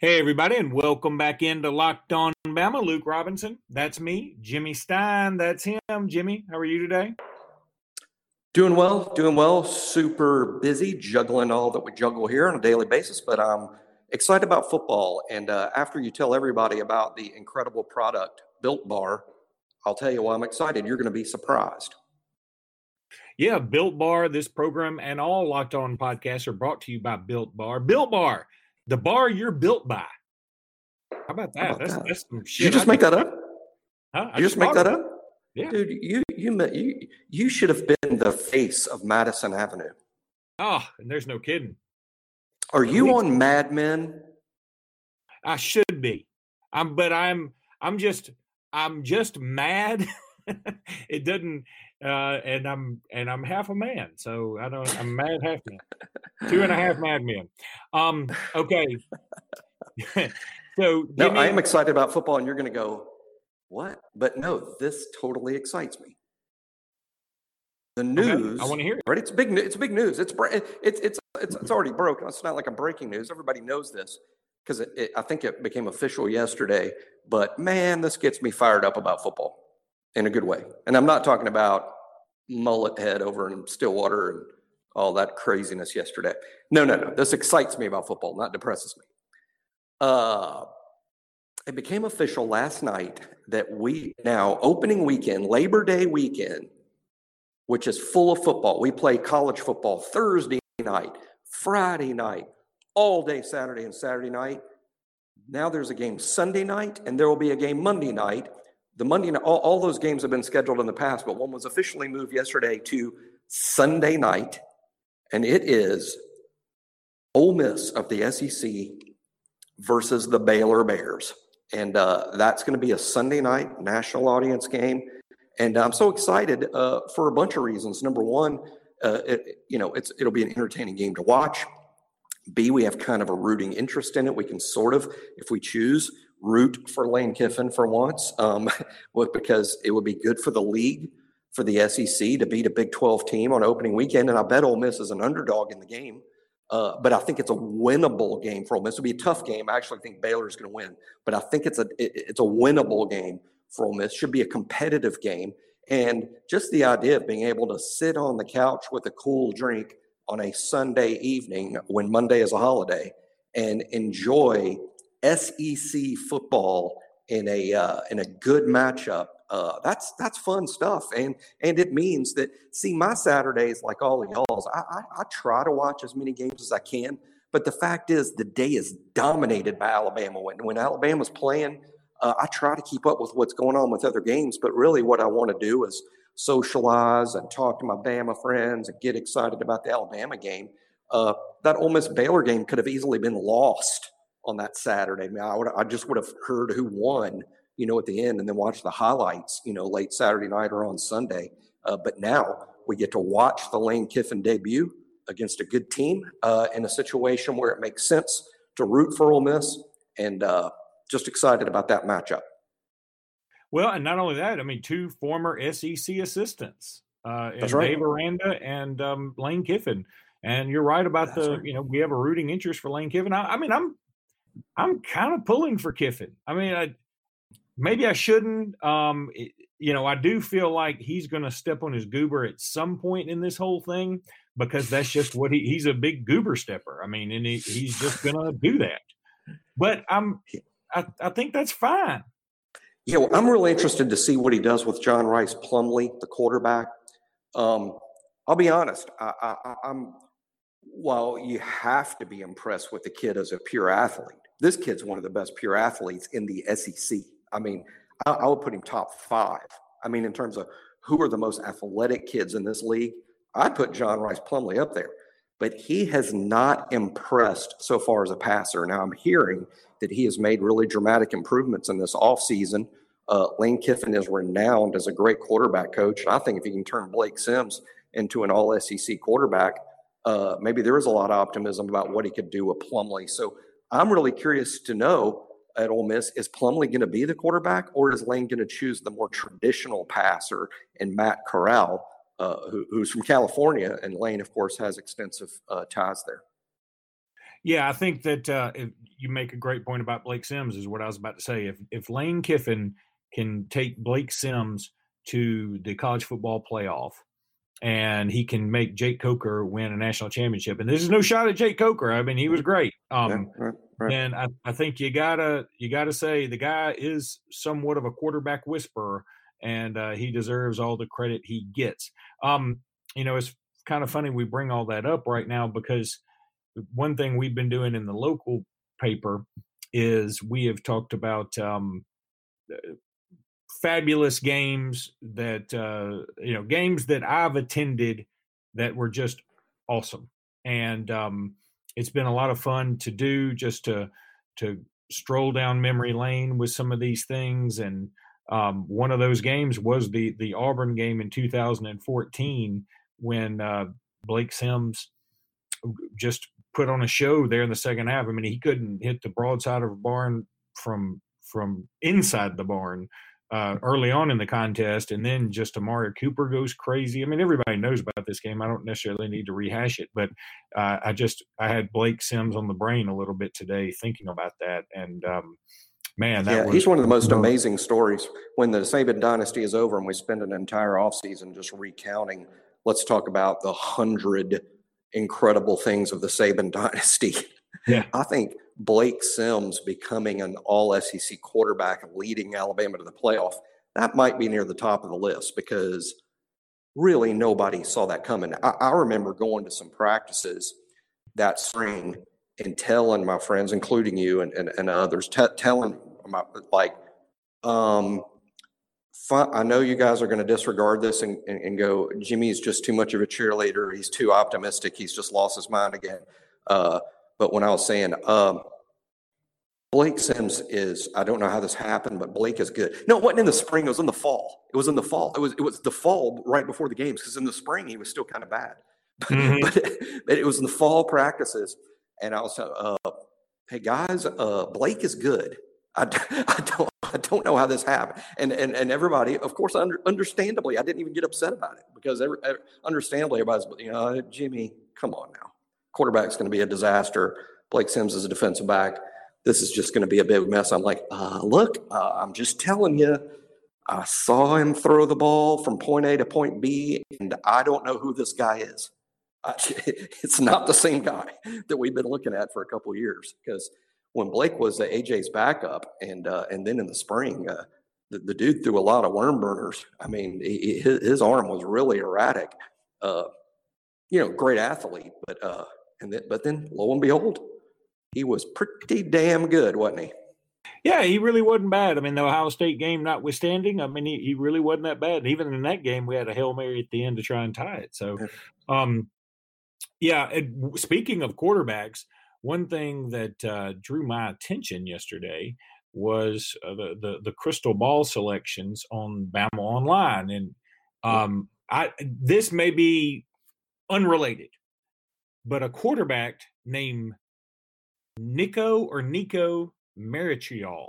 Hey, everybody, and welcome back into Locked On Bama. Luke Robinson, that's me. Jimmy Stein, that's him. Jimmy, how are you today? Doing well, doing well. Super busy, juggling all that we juggle here on a daily basis, but I'm excited about football. And uh, after you tell everybody about the incredible product, Built Bar, I'll tell you why I'm excited. You're going to be surprised. Yeah, Built Bar, this program and all Locked On podcasts are brought to you by Built Bar. Built Bar the bar you're built by. How about that? How about that's, that? that's some shit. You just I make that up? Huh? You just make that up? Yeah. Dude, you you you you should have been the face of Madison Avenue. Oh, and there's no kidding. Are you on Mad Men? I should be. I'm but I'm I'm just I'm just mad. it doesn't uh, and I'm and I'm half a man, so I don't. I'm mad half man, two and a half mad men. Um, okay. so no, I am excited about football, and you're going to go, what? But no, this totally excites me. The news. Okay, I want to hear it. Right, it's big. It's big news. It's it's it's it's it's already broken. It's not like a breaking news. Everybody knows this because I think it became official yesterday. But man, this gets me fired up about football in a good way. And I'm not talking about mullet head over in Stillwater and all that craziness yesterday. No, no, no. This excites me about football, not depresses me. Uh, it became official last night that we now, opening weekend, Labor Day weekend, which is full of football. We play college football Thursday night, Friday night, all day Saturday and Saturday night. Now there's a game Sunday night, and there will be a game Monday night the Monday night, all, all those games have been scheduled in the past, but one was officially moved yesterday to Sunday night, and it is Ole Miss of the SEC versus the Baylor Bears. And uh, that's going to be a Sunday night national audience game. And I'm so excited uh, for a bunch of reasons. Number one, uh, it, you know, it's it'll be an entertaining game to watch. B, we have kind of a rooting interest in it. We can sort of, if we choose, root for Lane Kiffin for once, um, because it would be good for the league, for the SEC to beat a Big 12 team on opening weekend. And I bet Ole Miss is an underdog in the game. Uh, but I think it's a winnable game for Ole Miss. It'll be a tough game. I actually think Baylor's going to win, but I think it's a it, it's a winnable game for Ole Miss. Should be a competitive game, and just the idea of being able to sit on the couch with a cool drink on a Sunday evening when Monday is a holiday and enjoy SEC football in a uh, in a good matchup. Uh, that's that's fun stuff, and and it means that see my Saturdays like all of y'all's. I, I, I try to watch as many games as I can, but the fact is the day is dominated by Alabama. When when Alabama's playing, uh, I try to keep up with what's going on with other games, but really what I want to do is socialize and talk to my Bama friends and get excited about the Alabama game. Uh, that Ole Miss Baylor game could have easily been lost on that Saturday. I, mean, I, would, I just would have heard who won, you know, at the end and then watch the highlights, you know, late Saturday night or on Sunday. Uh, but now we get to watch the Lane Kiffin debut against a good team uh, in a situation where it makes sense to root for Ole Miss and uh, just excited about that matchup. Well, and not only that, I mean, two former SEC assistants, uh, That's right. Dave Aranda and um, Lane Kiffin. And you're right about That's the, right. you know, we have a rooting interest for Lane Kiffin. I, I mean, I'm I'm kind of pulling for Kiffin. I mean, I, maybe I shouldn't. Um, it, you know, I do feel like he's going to step on his goober at some point in this whole thing because that's just what he, he's a big goober stepper. I mean, and he, he's just going to do that. But I'm, I, I think that's fine. Yeah, well, I'm really interested to see what he does with John Rhys Plumlee, the quarterback. Um, I'll be honest. I, I'm while you have to be impressed with the kid as a pure athlete this kid's one of the best pure athletes in the SEC. I mean, I, I would put him top five. I mean, in terms of who are the most athletic kids in this league, I'd put John Rhys Plumlee up there. But he has not impressed so far as a passer. Now I'm hearing that he has made really dramatic improvements in this offseason. Uh, Lane Kiffin is renowned as a great quarterback coach. I think if he can turn Blake Sims into an all SEC quarterback, uh, maybe there is a lot of optimism about what he could do with Plumlee. So I'm really curious to know at Ole Miss is Plumlee going to be the quarterback, or is Lane going to choose the more traditional passer in Matt Corral, uh, who, who's from California, and Lane, of course, has extensive uh, ties there. Yeah, I think that uh, you make a great point about Blake Sims. Is what I was about to say. If if Lane Kiffin can take Blake Sims to the college football playoff, and he can make Jake Coker win a national championship, and this is no shot at Jake Coker. I mean, he was great. Um, yeah, right, right. And I, I think you gotta you gotta say the guy is somewhat of a quarterback whisperer, and uh, he deserves all the credit he gets. Um, you know, it's kind of funny we bring all that up right now because one thing we've been doing in the local paper is we have talked about um, uh, fabulous games that uh, you know games that I've attended that were just awesome, and um, it's been a lot of fun to do just to to stroll down memory lane with some of these things and um, one of those games was the the Auburn game in 2014 when uh, Blake Sims just put on a show there in the second half. I mean, he couldn't hit the broadside of a barn from from inside the barn uh, early on in the contest, and then just Amari Cooper goes crazy. I mean, everybody knows about this game. I don't necessarily need to rehash it, but uh, I just I had Blake Sims on the brain a little bit today thinking about that, and um, man, yeah, was, he's one of the most amazing stories. When the Saban dynasty is over and we spend an entire offseason just recounting, let's talk about the hundred incredible things of the Saban dynasty. Yeah. I think Blake Sims becoming an all SEC quarterback and leading Alabama to the playoff, that might be near the top of the list because really nobody saw that coming. I, I remember going to some practices that spring and telling my friends, including you and, and, and others, t- telling my, like, um, I know you guys are going to disregard this and, and, and, go, Jimmy's just too much of a cheerleader. He's too optimistic. He's just lost his mind again. Uh, but when I was saying, um, Blake Sims is, I don't know how this happened, but Blake is good. No, it wasn't in the spring. It was in the fall. It was in the fall. It was, it was the fall right before the games because in the spring he was still kind of bad. Mm-hmm. but, but, it was in the fall practices. And I was, uh, hey guys, uh, Blake is good. I, I don't I don't know how this happened. And and and everybody, of course, under, understandably, I didn't even get upset about it because every, understandably, everybody's you know, Jimmy, come on now, quarterback's going to be a disaster. Blake Sims is a defensive back. This is just going to be a big mess. I'm like, uh, look, uh, I'm just telling you. I saw him throw the ball from point A to point B, and I don't know who this guy is. it's not the same guy that we've been looking at for a couple years because when Blake was uh, AJ's backup, and uh, and then in the spring, uh, the, the, dude threw a lot of worm burners. I mean, he, his, his, arm was really erratic. Uh, you know, great athlete, but uh, and then, but then lo and behold, he was pretty damn good, wasn't he? Yeah, he really wasn't bad. I mean, the Ohio State game notwithstanding, I mean, he, he really wasn't that bad. And even in that game, we had a hail mary at the end to try and tie it. So, um, yeah. speaking of quarterbacks, one thing that uh, drew my attention yesterday was uh, the, the, the crystal ball selections on Bama Online, and um, I this may be unrelated, but a quarterback named Nico or Nico Marchiol,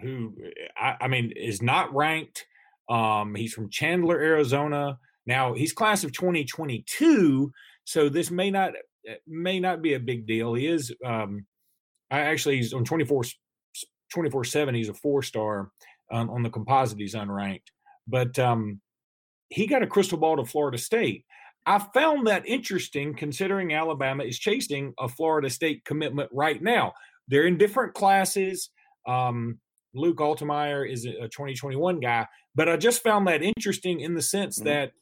who I, I mean is not ranked. Um, he's from Chandler, Arizona. Now he's class of 2022, so this may not may not be a big deal. He is. Um, I actually he's on 24 24 seven. He's a four star um, on the composite. He's unranked, but um, he got a crystal ball to Florida State. I found that interesting considering Alabama is chasing a Florida State commitment right now. They're in different classes. Um, Luke Altmyer is a 2021 guy, but I just found that interesting in the sense mm-hmm. that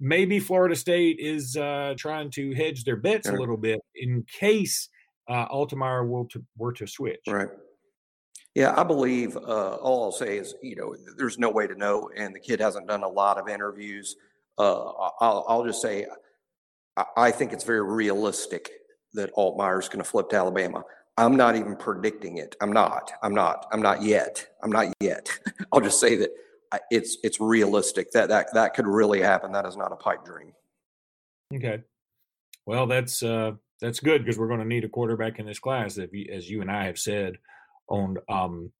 maybe Florida State is uh, trying to hedge their bets a little bit in case uh, Altmyer will to, were to switch. Right. Yeah, I believe uh, all I'll say is, you know, there's no way to know, and the kid hasn't done a lot of interviews. Uh, I'll, I'll, just say, I, I, think it's very realistic that Altmyer's going to flip to Alabama. I'm not even predicting it. I'm not. I'm not. I'm not yet. I'm not yet. I'll just say that it's it's realistic that that that could really happen. That is not a pipe dream. Okay. Well, that's uh, that's good because we're going to need a quarterback in this class, if you, as you and I have said on um,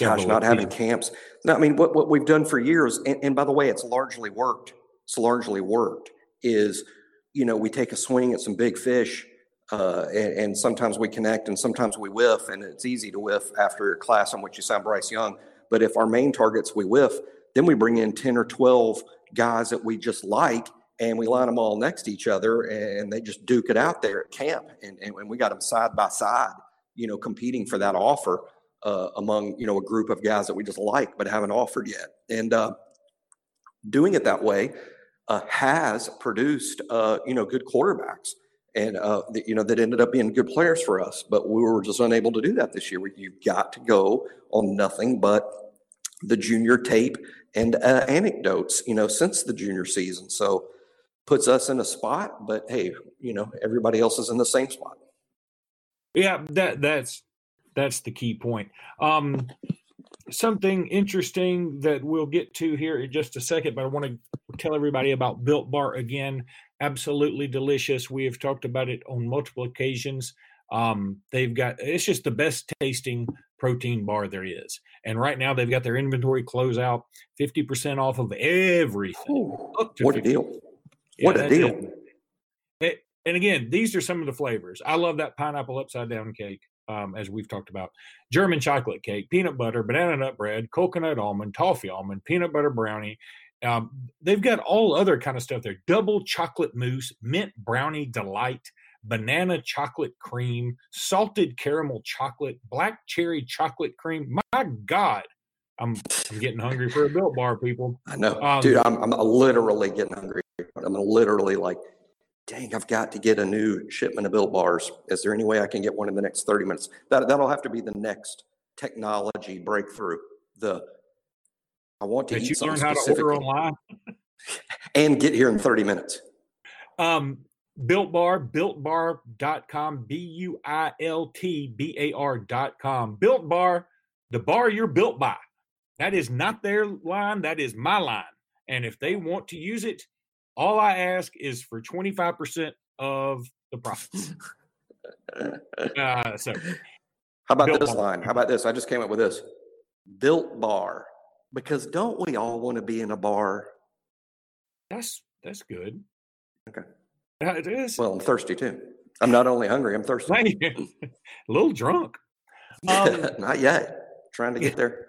Gosh, not having camps. No, I mean what what we've done for years, and, and by the way, it's largely worked. It's largely worked. Is you know we take a swing at some big fish Uh, and, and, sometimes we connect and sometimes we whiff, and it's easy to whiff after a class on which you sound Bryce Young. But if our main targets we whiff, then we bring in 10 or 12 guys that we just like and we line them all next to each other and they just duke it out there at camp. And, and, and we got them side by side, you know, competing for that offer uh, among, you know, a group of guys that we just like but haven't offered yet. And uh, doing it that way uh, has produced, uh, you know, good quarterbacks and uh, you know that ended up being good players for us. But we were just unable to do that this year. You've got to go on nothing but the junior tape and uh, anecdotes, you know, since the junior season. So puts us in a spot, but hey, you know, everybody else is in the same spot. Yeah, that that's that's the key point. Um, something interesting that we'll get to here in just a second, but I want to tell everybody about Built Bar again. Absolutely delicious. We have talked about it on multiple occasions. Um, they've got it's just the best tasting protein bar there is. And right now they've got their inventory closeout 50% off of everything. Ooh, what a deal. Yeah, what a deal. It. It, and again, these are some of the flavors. I love that pineapple upside down cake um, as we've talked about. German chocolate cake, peanut butter, banana nut bread, coconut almond, toffee almond, peanut butter brownie. Um, they've got all other kind of stuff there. Double chocolate mousse, mint brownie delight, banana chocolate cream, salted caramel chocolate, black cherry chocolate cream. My God, I'm I'm getting hungry for a built bar, people. I know, um, dude. I'm I'm literally getting hungry. I'm literally like dang, I've got to get a new shipment of built bars. Is there any way I can get one in the next 30 minutes? That, that'll have to be the next technology breakthrough. The I want to that eat you learn how to order online and get here in 30 minutes. Um, Built Bar, builtbar.com, B U I L T B A R.com. Built Bar, the bar you're built by. That is not their line, that is my line. And if they want to use it, all I ask is for 25% of the profits. uh, so, how about this bar. line? How about this? I just came up with this built bar. Because don't we all want to be in a bar? That's that's good. Okay. It is. Well, I'm thirsty too. I'm not only hungry, I'm thirsty. a little drunk. Um, not yet. Trying to get there.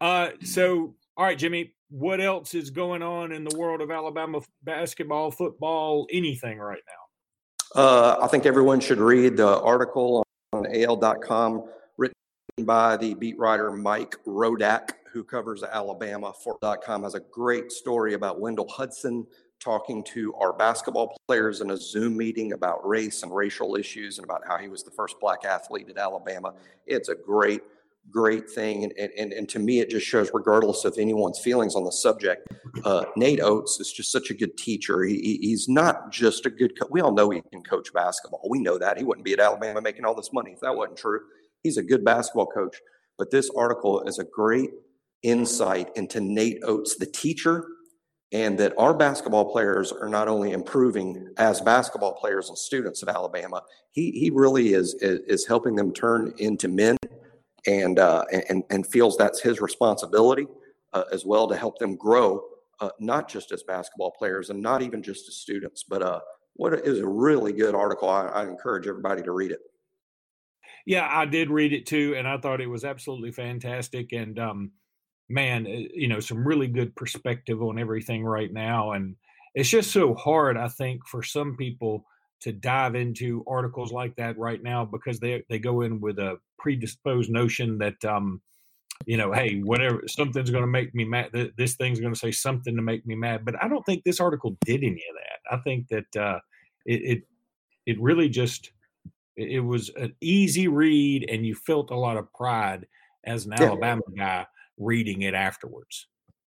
Uh, so, all right, Jimmy, what else is going on in the world of Alabama basketball, football, anything right now? Uh, I think everyone should read the article on AL.com written by the beat writer Mike Rodak, who covers Alabama for .com. Has a great story about Wendell Hudson talking to our basketball players in a Zoom meeting about race and racial issues and about how he was the first black athlete at Alabama. It's a great great thing. And, and, and to me, it just shows, regardless of anyone's feelings on the subject, uh, Nate Oats is just such a good teacher. He, he's not just a good coach. We all know he can coach basketball. We know that. He wouldn't be at Alabama making all this money if that wasn't true. He's a good basketball coach. But this article is a great insight into Nate Oats, the teacher, and that our basketball players are not only improving as basketball players and students at Alabama, he, he really is, is, is helping them turn into men and uh, and and feels that's his responsibility uh, as well to help them grow, uh, not just as basketball players and not even just as students. But uh, what is a really good article. I, I encourage everybody to read it. Yeah, I did read it too, and I thought it was absolutely fantastic. And um, man, uh, you know, some really good perspective on everything right now. And it's just so hard, I think, for some people to dive into articles like that right now because they they go in with a predisposed notion that um you know hey whatever something's going to make me mad this thing's going to say something to make me mad. But i don't think this article did any of that. I think that uh it it, it really just it was an easy read and you felt a lot of pride as an yeah. alabama guy reading it afterwards.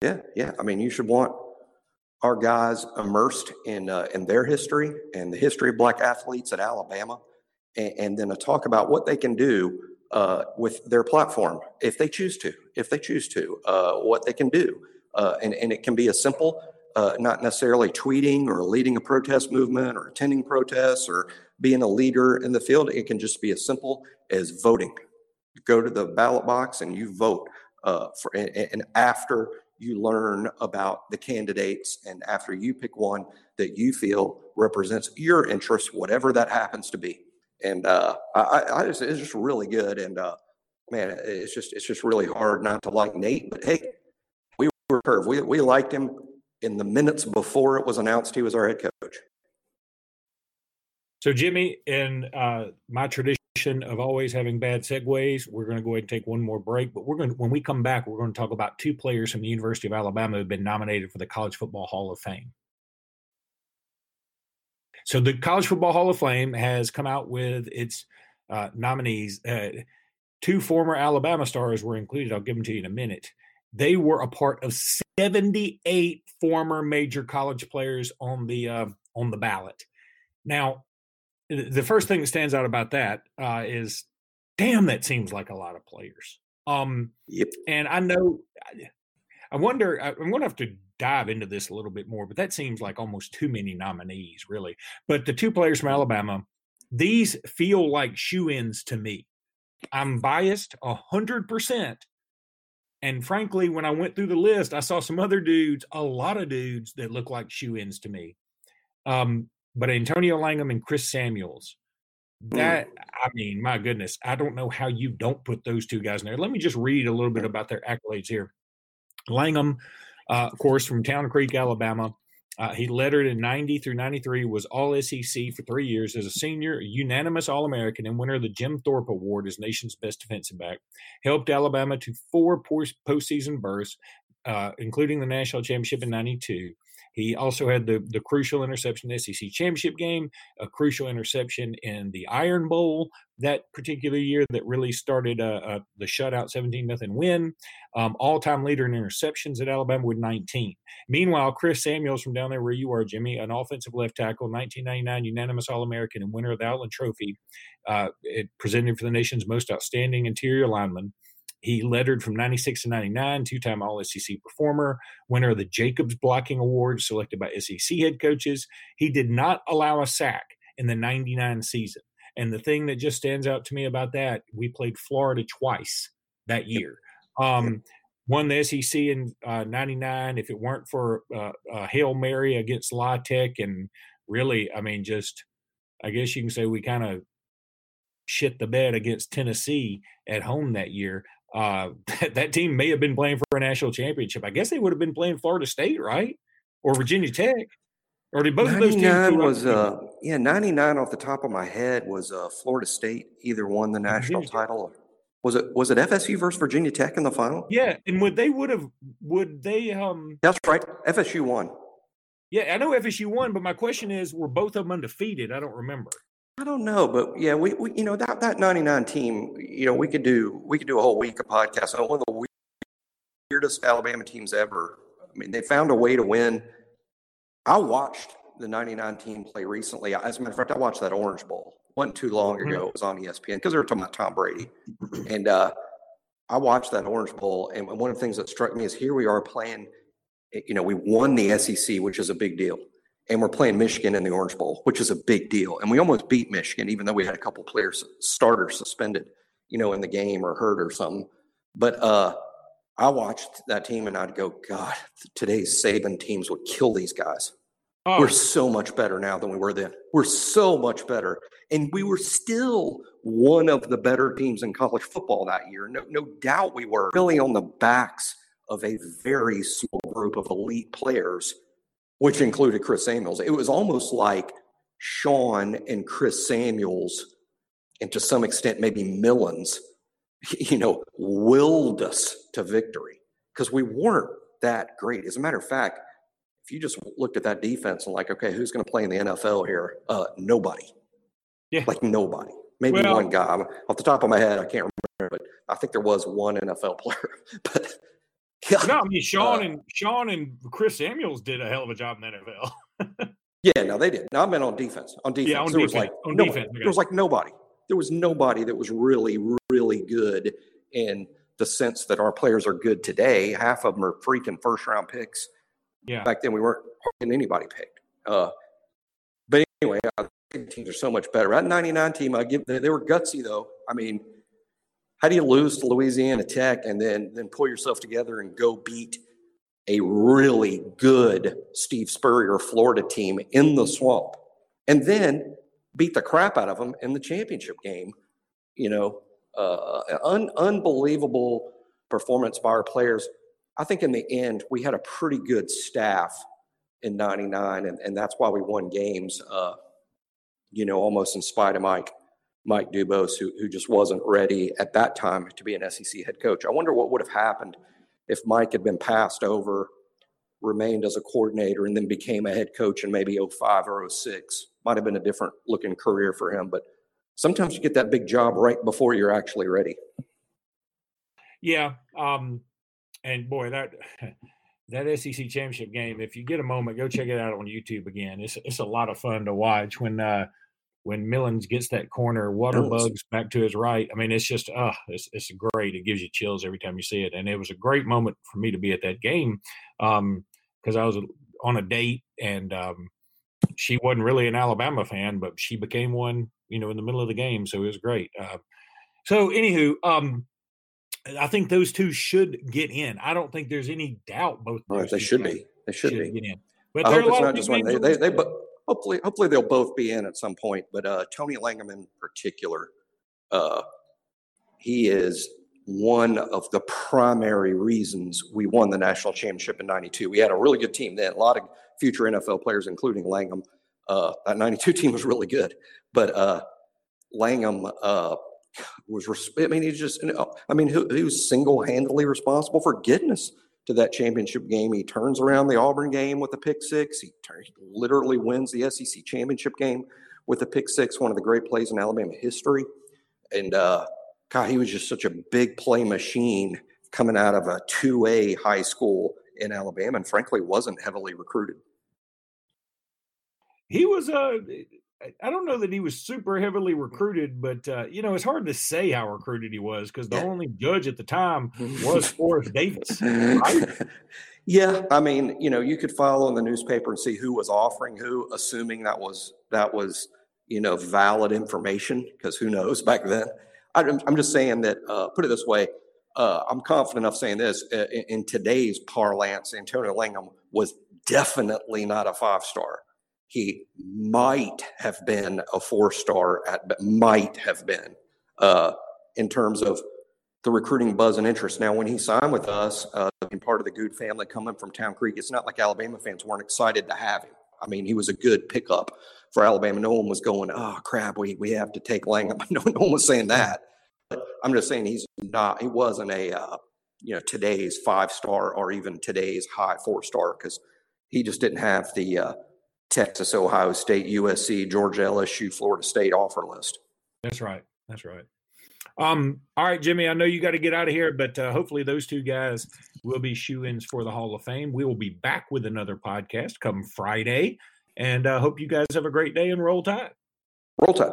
Yeah yeah. I mean you should want our guys immersed in uh, in their history and the history of black athletes at Alabama, and, and then to talk about what they can do uh, with their platform if they choose to, if they choose to, uh, what they can do, uh, and and it can be as simple, uh, not necessarily tweeting or leading a protest movement or attending protests or being a leader in the field. It can just be as simple as voting. go to the ballot box and you vote uh, for, and, and after you learn about the candidates, and after you pick one that you feel represents your interests, whatever that happens to be. And uh, I, I just, it's just really good. And uh, man, it's just it's just really hard not to like Nate. But hey, we were curved. We we liked him in the minutes before it was announced he was our head coach. So Jimmy, in uh, my tradition of always having bad segues, we're going to go ahead and take one more break. But we're going when we come back, we're going to talk about two players from the University of Alabama who have been nominated for the College Football Hall of Fame. So the College Football Hall of Fame has come out with its uh, nominees. Uh, two former Alabama stars were included. I'll give them to you in a minute. They were a part of 78 former major college players on the uh, on the ballot. Now, the first thing that stands out about that uh, is, damn, that seems like a lot of players. Um, yep. And I know, I wonder, I'm going to have to dive into this a little bit more, but that seems like almost too many nominees, really. But the two players from Alabama, these feel like shoe ins to me. I'm biased a hundred percent. And frankly, when I went through the list, I saw some other dudes, a lot of dudes that look like shoe ins to me. Um, but Antonio Langham and Chris Samuels, that I mean, my goodness, I don't know how you don't put those two guys in there. Let me just read a little bit about their accolades here. Langham, uh, of course, from Town Creek, Alabama. Uh, he lettered in 90 through 93, was all SEC for three years as a senior, unanimous All American, and winner of the Jim Thorpe Award as nation's best defensive back. Helped Alabama to four postseason berths, uh, including the national championship in 92. He also had the, the crucial interception in the SEC championship game, a crucial interception in the Iron Bowl that particular year that really started uh, the shutout 17 nothing win. Um, All time leader in interceptions at Alabama with 19. Meanwhile, Chris Samuels from down there where you are, Jimmy, an offensive left tackle, 1999 unanimous All American and winner of the Outland Trophy, uh, presented for the nation's most outstanding interior lineman. He lettered from 96 to 99, two time All SEC performer, winner of the Jacobs Blocking Award, selected by SEC head coaches. He did not allow a sack in the 99 season. And the thing that just stands out to me about that, we played Florida twice that year. Um, won the SEC in uh, 99. If it weren't for uh, uh, Hail Mary against La Tech, and really, I mean, just, I guess you can say we kind of shit the bed against Tennessee at home that year uh, that, that team may have been playing for a national championship. I guess they would have been playing Florida State, right, or Virginia Tech, or did both of those teams? was uh, yeah, ninety nine off the top of my head was uh, Florida State. Either won the national Virginia title. Was it was it FSU versus Virginia Tech in the final? Yeah, and would they would have would they um? That's right. FSU won. Yeah, I know FSU won, but my question is, were both of them undefeated? I don't remember. I don't know, but yeah, we, we you know that that 99 team, you know, we could do we could do a whole week of podcast on one of the weirdest Alabama teams ever. I mean, they found a way to win. I watched the 99 team play recently. As a matter of fact, I watched that Orange Bowl. It wasn't too long ago. Mm-hmm. It was on ESPN because they were talking about Tom Brady. And uh, I watched that Orange Bowl, and one of the things that struck me is here we are playing. You know, we won the SEC, which is a big deal and we're playing Michigan in the Orange Bowl, which is a big deal. And we almost beat Michigan, even though we had a couple players, starters suspended, you know, in the game or hurt or something. But uh, I watched that team and I'd go, God, today's Saban teams would kill these guys. Oh. We're so much better now than we were then. We're so much better. And we were still one of the better teams in college football that year. No, no doubt we were. Really on the backs of a very small group of elite players which included Chris Samuels. It was almost like Shaun and Chris Samuels, and to some extent, maybe Milons, you know, willed us to victory because we weren't that great. As a matter of fact, if you just looked at that defense and like, okay, who's going to play in the NFL here? Uh, nobody. Yeah. Like nobody. Maybe well, one guy. Off the top of my head, I can't remember, but I think there was one NFL player. but yeah. No, I mean Shaun uh, and Shaun and Chris Samuels did a hell of a job in the NFL. yeah, no, they did. No, I meant on defense. On defense, yeah, on there defense. was like on nobody. defense. There was like nobody. There was nobody that was really, really good in the sense that our players are good today. Half of them are freaking first round picks. Yeah. Back then, we weren't getting anybody picked. Uh, but anyway, I think teams are so much better. That 99 team, I give they, they were gutsy though. I mean, how do you lose to Louisiana Tech and then then pull yourself together and go beat a really good Steve Spurrier Florida team in the swamp and then beat the crap out of them in the championship game. You know, uh, un- unbelievable performance by our players. I think in the end, we had a pretty good staff in 99, and, and that's why we won games, uh, you know, almost in spite of Mike. Mike Dubose, who, who just wasn't ready at that time to be an SEC head coach. I wonder what would have happened if Mike had been passed over, remained as a coordinator, and then became a head coach in maybe 05 or 06. Might have been a different looking career for him, but sometimes you get that big job right before you're actually ready. Yeah. Um, and boy, that that SEC championship game, if you get a moment, go check it out on YouTube again. It's it's a lot of fun to watch when uh when Milons gets that corner, water bugs back to his right. I mean, it's just, uh, it's, it's great. It gives you chills every time you see it. And it was a great moment for me to be at that game because um, I was on a date and um, she wasn't really an Alabama fan, but she became one, you know, in the middle of the game. So it was great. Uh, so, anywho, um, I think those two should get in. I don't think there's any doubt both. Right, they should be. They should, should be. Get in. But I hope it's not just one. They, they, they, they, hopefully, hopefully they'll both be in at some point. But uh, Tony Langham in particular, uh, he is one of the primary reasons we won the national championship in '92. We had a really good team then, a lot of future NFL players, including Langham. Uh, that '92 team was really good, but uh, Langham uh, was. I mean, he's just. I mean, he, he was single-handedly responsible for getting us to that championship game. He turns around the Auburn game with a pick six. He, turns, literally wins the SEC championship game with a pick six, one of the great plays in Alabama history. And uh, God, he was just such a big play machine coming out of a 2A high school in Alabama and frankly wasn't heavily recruited. He was a I don't know that he was super heavily recruited, but uh, you know it's hard to say how recruited he was because the only judge at the time was Forrest Davis. Right? Yeah, I mean, you know, you could follow in the newspaper and see who was offering who, assuming that was that was you know valid information because who knows back then. I, am just saying that. Uh, put it this way, uh, I'm confident enough saying this uh, in, in today's parlance. Antonio Langham was definitely not a five star he might have been a four star at might have been uh, in terms of the recruiting buzz and interest. Now, when he signed with us, uh, being part of the Good family coming from Town Creek, it's not like Alabama fans weren't excited to have him. I mean, he was a good pickup for Alabama. No one was going, "Oh crap, we we have to take Langham." No, no one was saying that. But I'm just saying he's not. He wasn't a uh, you know today's five star or even today's high four star because he just didn't have the uh, Texas, Ohio State, USC, Georgia, LSU, Florida State offer list. That's right. That's right. Um, all right, Jimmy, I know you got to get out of here, but uh, hopefully those two guys will be shoe ins for the Hall of Fame. We will be back with another podcast come Friday, and uh, hope you guys have a great day and roll tide. Roll tide.